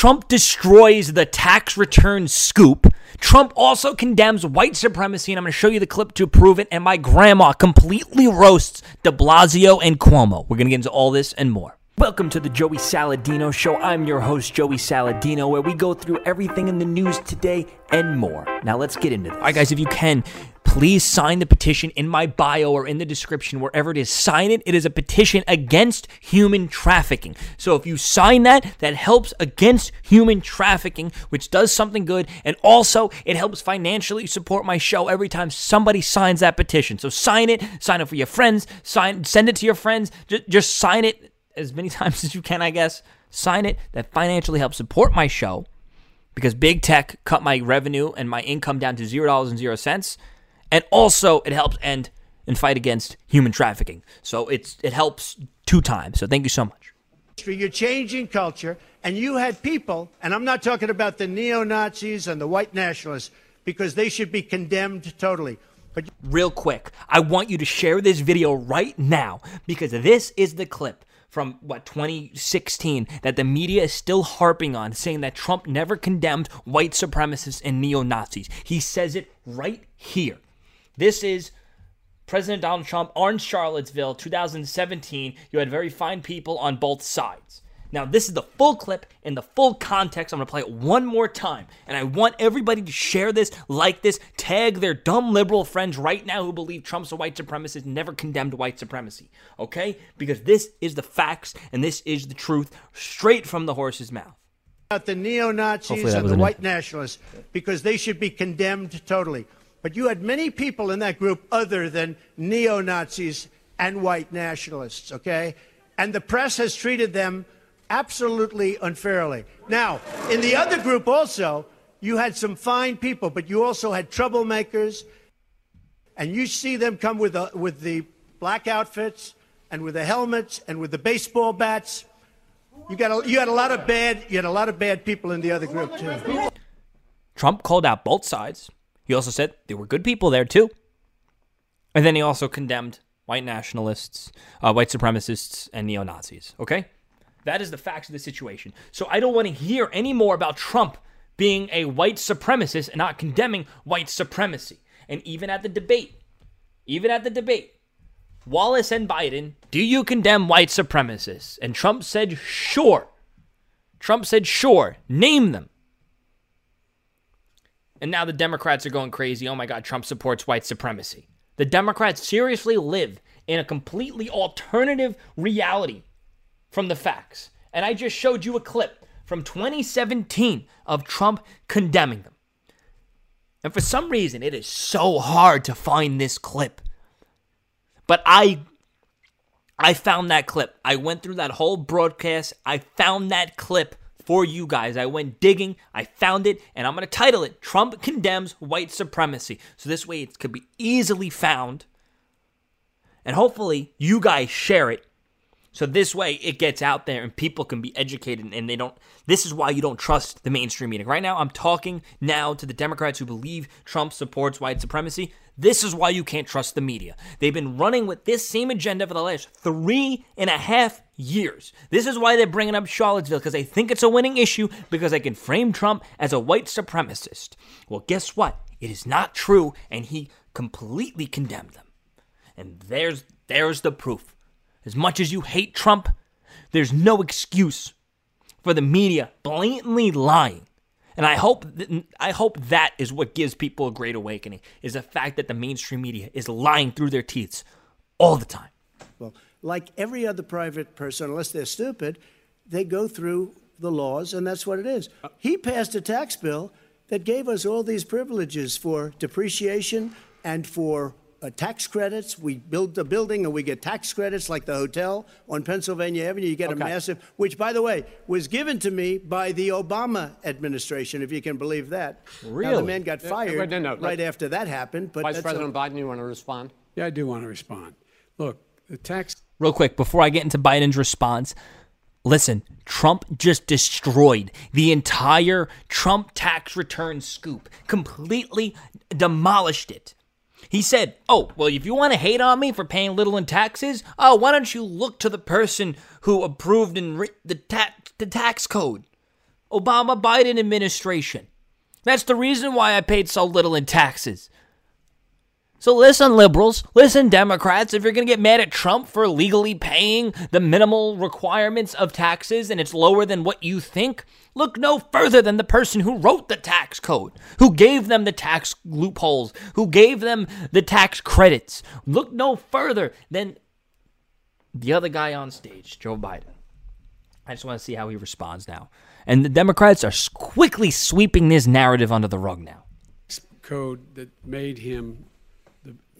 Trump destroys the tax return scoop. Trump also condemns white supremacy, and I'm going to show you the clip to prove it. And my grandma completely roasts de Blasio and Cuomo. We're going to get into all this and more. Welcome to the Joey Saladino Show. I'm your host, Joey Saladino, where we go through everything in the news today and more. Now, let's get into this. All right, guys, if you can, please sign the petition in my bio or in the description, wherever it is. Sign it. It is a petition against human trafficking. So if you sign that, that helps against human trafficking, which does something good. And also, it helps financially support my show every time somebody signs that petition. So sign it, sign it for your friends, sign, send it to your friends. Just, just sign it as many times as you can, I guess. Sign it. That financially helps support my show because big tech cut my revenue and my income down to zero dollars and zero cents, and also it helps end and fight against human trafficking. So it's it helps two times. So thank you so much. You're changing culture, and you had people, and I'm not talking about the neo Nazis and the white nationalists because they should be condemned totally. But real quick, I want you to share this video right now because this is the clip from what 2016 that the media is still harping on, saying that Trump never condemned white supremacists and neo Nazis. He says it right here. This is President Donald Trump on Charlottesville, 2017. You had very fine people on both sides. Now, this is the full clip in the full context. I'm going to play it one more time. And I want everybody to share this, like this, tag their dumb liberal friends right now who believe Trump's a white supremacist, never condemned white supremacy. Okay? Because this is the facts and this is the truth straight from the horse's mouth. About the neo Nazis and the white nationalists, because they should be condemned totally. But you had many people in that group other than neo Nazis and white nationalists, okay? And the press has treated them absolutely unfairly. Now, in the other group also, you had some fine people, but you also had troublemakers, and you see them come with the, with the black outfits and with the helmets and with the baseball bats. You got a, you had a lot of bad you had a lot of bad people in the other group too. Trump called out both sides. He also said there were good people there too, and then he also condemned white nationalists, uh, white supremacists, and neo Nazis. Okay. That is the facts of the situation. So I don't want to hear any more about Trump being a white supremacist and not condemning white supremacy. And even at the debate, even at the debate, Wallace and Biden, do you condemn white supremacists? And Trump said, sure. Trump said, sure. Name them. And now the Democrats are going crazy. Oh my God, Trump supports white supremacy. The Democrats seriously live in a completely alternative reality from the facts. And I just showed you a clip from 2017 of Trump condemning them. And for some reason, it is so hard to find this clip. But I I found that clip. I went through that whole broadcast. I found that clip for you guys. I went digging, I found it, and I'm going to title it Trump Condemns White Supremacy. So this way it could be easily found. And hopefully you guys share it so this way it gets out there and people can be educated and they don't this is why you don't trust the mainstream media. Right now I'm talking now to the Democrats who believe Trump supports white supremacy. This is why you can't trust the media. They've been running with this same agenda for the last three and a half years. This is why they're bringing up Charlottesville because they think it's a winning issue because they can frame Trump as a white supremacist. Well, guess what? It is not true, and he completely condemned them. And there's there's the proof. As much as you hate Trump, there's no excuse for the media blatantly lying. And I hope that, I hope that is what gives people a great awakening is the fact that the mainstream media is lying through their teeth all the time. Well, like every other private person, unless they're stupid, they go through the laws, and that's what it is. He passed a tax bill that gave us all these privileges for depreciation and for uh, tax credits. We build the building and we get tax credits like the hotel on Pennsylvania Avenue. You get okay. a massive, which, by the way, was given to me by the Obama administration, if you can believe that. Really? Now, the man got fired no, no, no, right after that happened. But Vice President a, Biden, you want to respond? Yeah, I do want to respond. Look, the tax. Real quick, before I get into Biden's response, Listen, Trump just destroyed the entire Trump tax return scoop, completely demolished it. He said, Oh, well, if you want to hate on me for paying little in taxes, oh, why don't you look to the person who approved and re- the, ta- the tax code? Obama Biden administration. That's the reason why I paid so little in taxes. So listen, liberals, listen, Democrats, if you're going to get mad at Trump for legally paying the minimal requirements of taxes and it's lower than what you think, look no further than the person who wrote the tax code, who gave them the tax loopholes, who gave them the tax credits. Look no further than the other guy on stage, Joe Biden. I just want to see how he responds now. And the Democrats are quickly sweeping this narrative under the rug now. Code that made him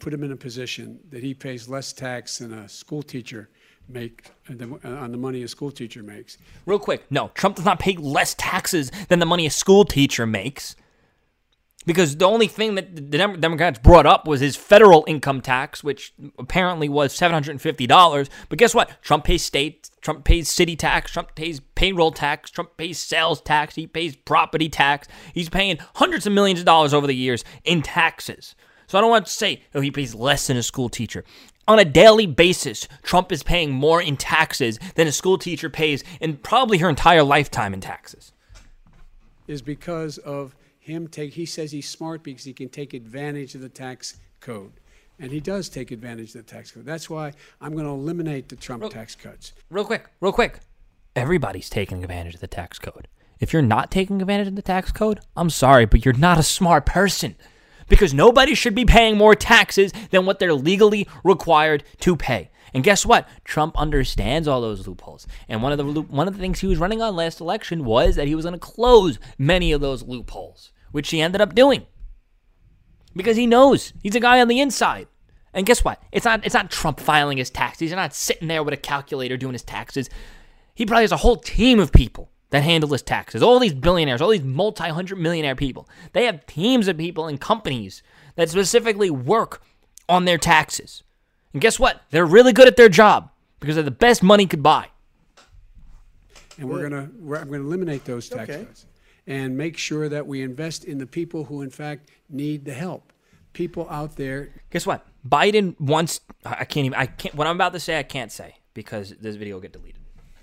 put him in a position that he pays less tax than a school teacher make uh, on the money a school teacher makes. Real quick, no, Trump does not pay less taxes than the money a school teacher makes. Because the only thing that the Democrats brought up was his federal income tax, which apparently was $750. But guess what? Trump pays state, Trump pays city tax, Trump pays payroll tax, Trump pays sales tax, he pays property tax. He's paying hundreds of millions of dollars over the years in taxes. So I don't want to say, oh, he pays less than a school teacher. On a daily basis, Trump is paying more in taxes than a school teacher pays in probably her entire lifetime in taxes. Is because of him take he says he's smart because he can take advantage of the tax code. And he does take advantage of the tax code. That's why I'm going to eliminate the Trump real, tax cuts. Real quick, real quick. Everybody's taking advantage of the tax code. If you're not taking advantage of the tax code, I'm sorry, but you're not a smart person because nobody should be paying more taxes than what they're legally required to pay. And guess what? Trump understands all those loopholes. And one of the one of the things he was running on last election was that he was going to close many of those loopholes, which he ended up doing. Because he knows he's a guy on the inside. And guess what? It's not it's not Trump filing his taxes. He's not sitting there with a calculator doing his taxes. He probably has a whole team of people that handle his taxes. All these billionaires, all these multi hundred millionaire people, they have teams of people and companies that specifically work on their taxes. And guess what? They're really good at their job because they're the best money could buy. And we're gonna, we're, I'm going to eliminate those tax okay. cuts and make sure that we invest in the people who, in fact, need the help. People out there. Guess what? Biden wants. I can't even. I can't. What I'm about to say, I can't say because this video will get deleted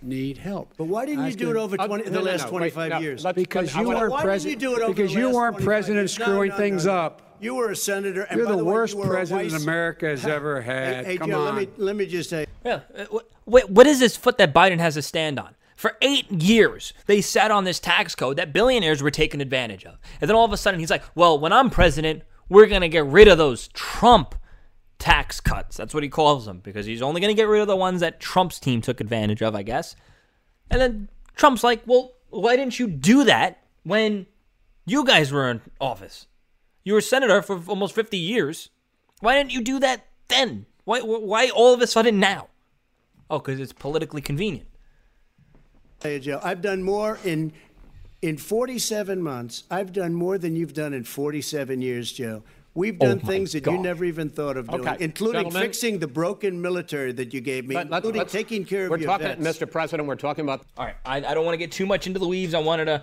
need help. But why didn't you do it over 20, the no, last no, 25 wait, years? Because you weren't president. You because you weren't president screwing things up. You were a senator. And You're the, the way, worst you president America has ever had. Hey, hey Come Joe, on. Let me, let me just say. Yeah. Uh, wait, what is this foot that Biden has to stand on? For eight years, they sat on this tax code that billionaires were taking advantage of. And then all of a sudden, he's like, well, when I'm president, we're going to get rid of those Trump tax cuts. That's what he calls them because he's only going to get rid of the ones that Trump's team took advantage of, I guess. And then Trump's like, well, why didn't you do that when you guys were in office? You were senator for almost 50 years. Why didn't you do that then? Why, why all of a sudden now? Oh, because it's politically convenient. I've done more in in 47 months. I've done more than you've done in 47 years, Joe. We've oh done oh things that God. you never even thought of doing, okay. including Gentlemen, fixing the broken military that you gave me, let, let, including taking care of we're your talking, vets. Mr. President, we're talking about. All right, I, I don't want to get too much into the weaves. I wanted to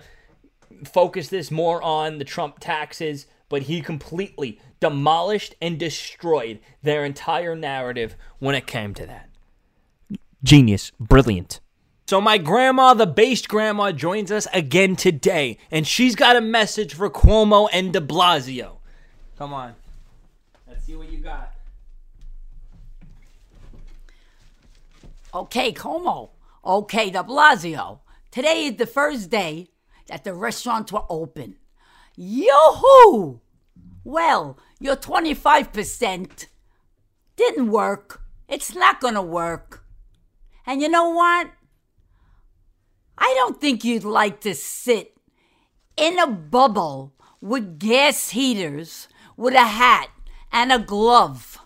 focus this more on the Trump taxes, but he completely demolished and destroyed their entire narrative when it came to that. Genius, brilliant. So, my grandma, the based grandma, joins us again today, and she's got a message for Cuomo and de Blasio. Come on. Let's see what you got. Okay, Como. Okay, de Blasio. Today is the first day that the restaurants were open. Yoo-hoo! Well, your 25% didn't work. It's not gonna work. And you know what? I don't think you'd like to sit in a bubble with gas heaters with a hat and a glove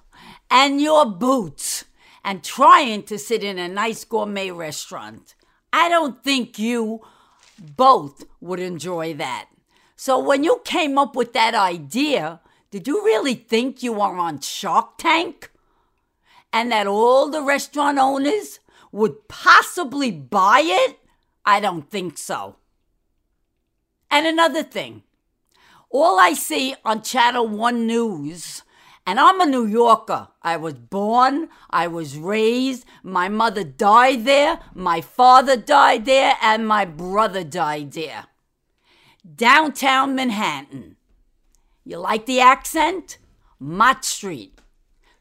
and your boots and trying to sit in a nice gourmet restaurant. I don't think you both would enjoy that. So when you came up with that idea, did you really think you were on Shark Tank? And that all the restaurant owners would possibly buy it? I don't think so. And another thing, all I see on Channel 1 News, and I'm a New Yorker. I was born, I was raised, my mother died there, my father died there, and my brother died there. downtown Manhattan. You like the accent? Mott Street,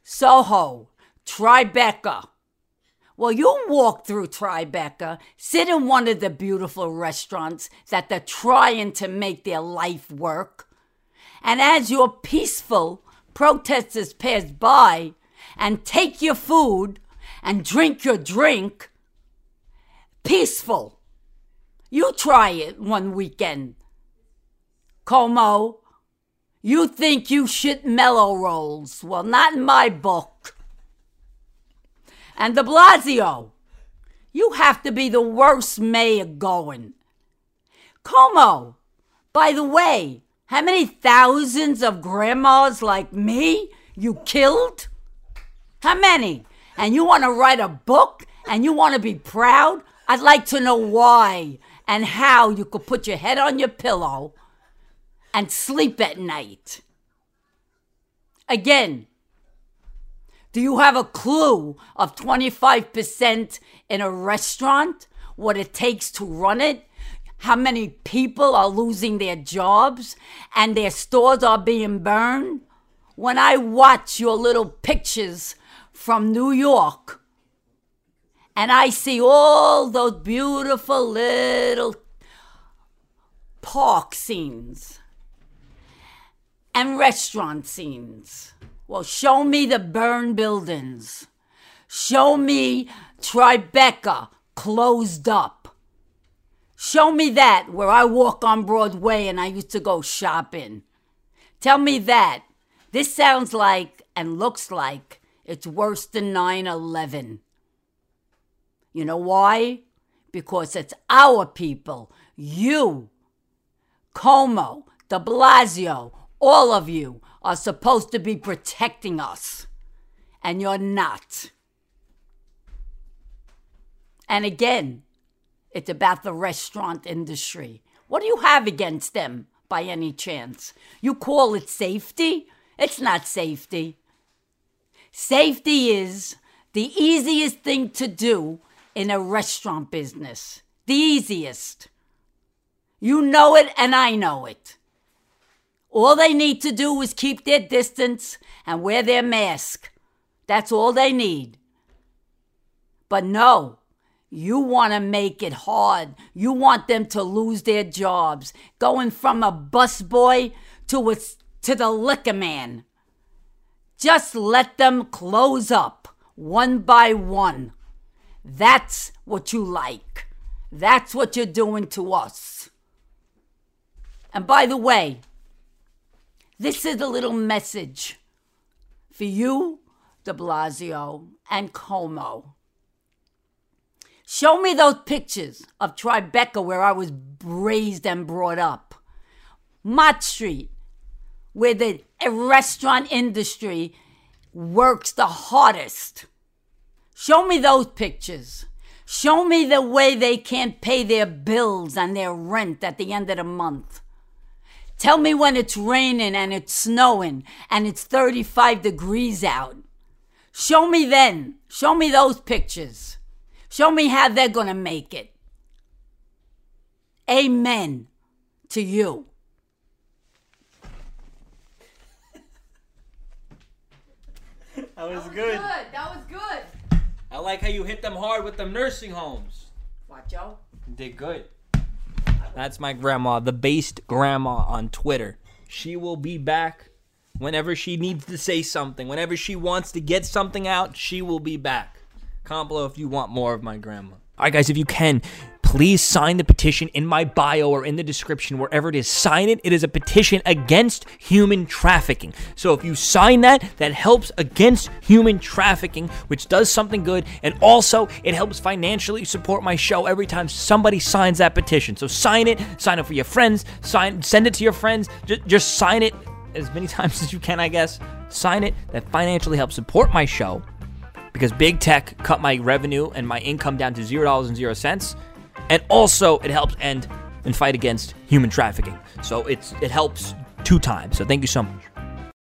Soho, Tribeca. Well, you walk through Tribeca, sit in one of the beautiful restaurants that they're trying to make their life work. And as your peaceful protesters pass by and take your food and drink your drink, peaceful. You try it one weekend. Como, you think you shit mellow rolls. Well, not in my book. And de Blasio, you have to be the worst mayor going. Como, by the way, how many thousands of grandmas like me you killed? How many? And you want to write a book and you want to be proud? I'd like to know why and how you could put your head on your pillow and sleep at night. Again, do you have a clue of 25% in a restaurant? What it takes to run it? How many people are losing their jobs and their stores are being burned? When I watch your little pictures from New York and I see all those beautiful little park scenes and restaurant scenes well, show me the burned buildings. Show me Tribeca closed up. Show me that where I walk on Broadway and I used to go shopping. Tell me that. This sounds like and looks like it's worse than 9 11. You know why? Because it's our people, you, Como, de Blasio, all of you are supposed to be protecting us, and you're not. And again, it's about the restaurant industry. What do you have against them by any chance? You call it safety? It's not safety. Safety is the easiest thing to do in a restaurant business. The easiest. You know it, and I know it. All they need to do is keep their distance and wear their mask. That's all they need. But no, you want to make it hard. You want them to lose their jobs, going from a busboy to a, to the liquor man. Just let them close up one by one. That's what you like. That's what you're doing to us. And by the way, this is a little message for you, de Blasio and Como. Show me those pictures of Tribeca where I was raised and brought up. Mott Street, where the restaurant industry works the hardest. Show me those pictures. Show me the way they can't pay their bills and their rent at the end of the month. Tell me when it's raining and it's snowing and it's 35 degrees out. Show me then. Show me those pictures. Show me how they're going to make it. Amen to you. That was, good. That was good. I like how you hit them hard with the nursing homes. What, Joe? Did good. That's my grandma, the based grandma on Twitter. She will be back whenever she needs to say something. Whenever she wants to get something out, she will be back. Comment below if you want more of my grandma. All right, guys, if you can, please sign the petition in my bio or in the description, wherever it is. Sign it. It is a petition against human trafficking. So if you sign that, that helps against human trafficking, which does something good. And also, it helps financially support my show every time somebody signs that petition. So sign it, sign it for your friends, sign, send it to your friends. Just, just sign it as many times as you can, I guess. Sign it. That financially helps support my show because big tech cut my revenue and my income down to $0.00. And also, it helps end and fight against human trafficking. So it's it helps two times. So thank you so much.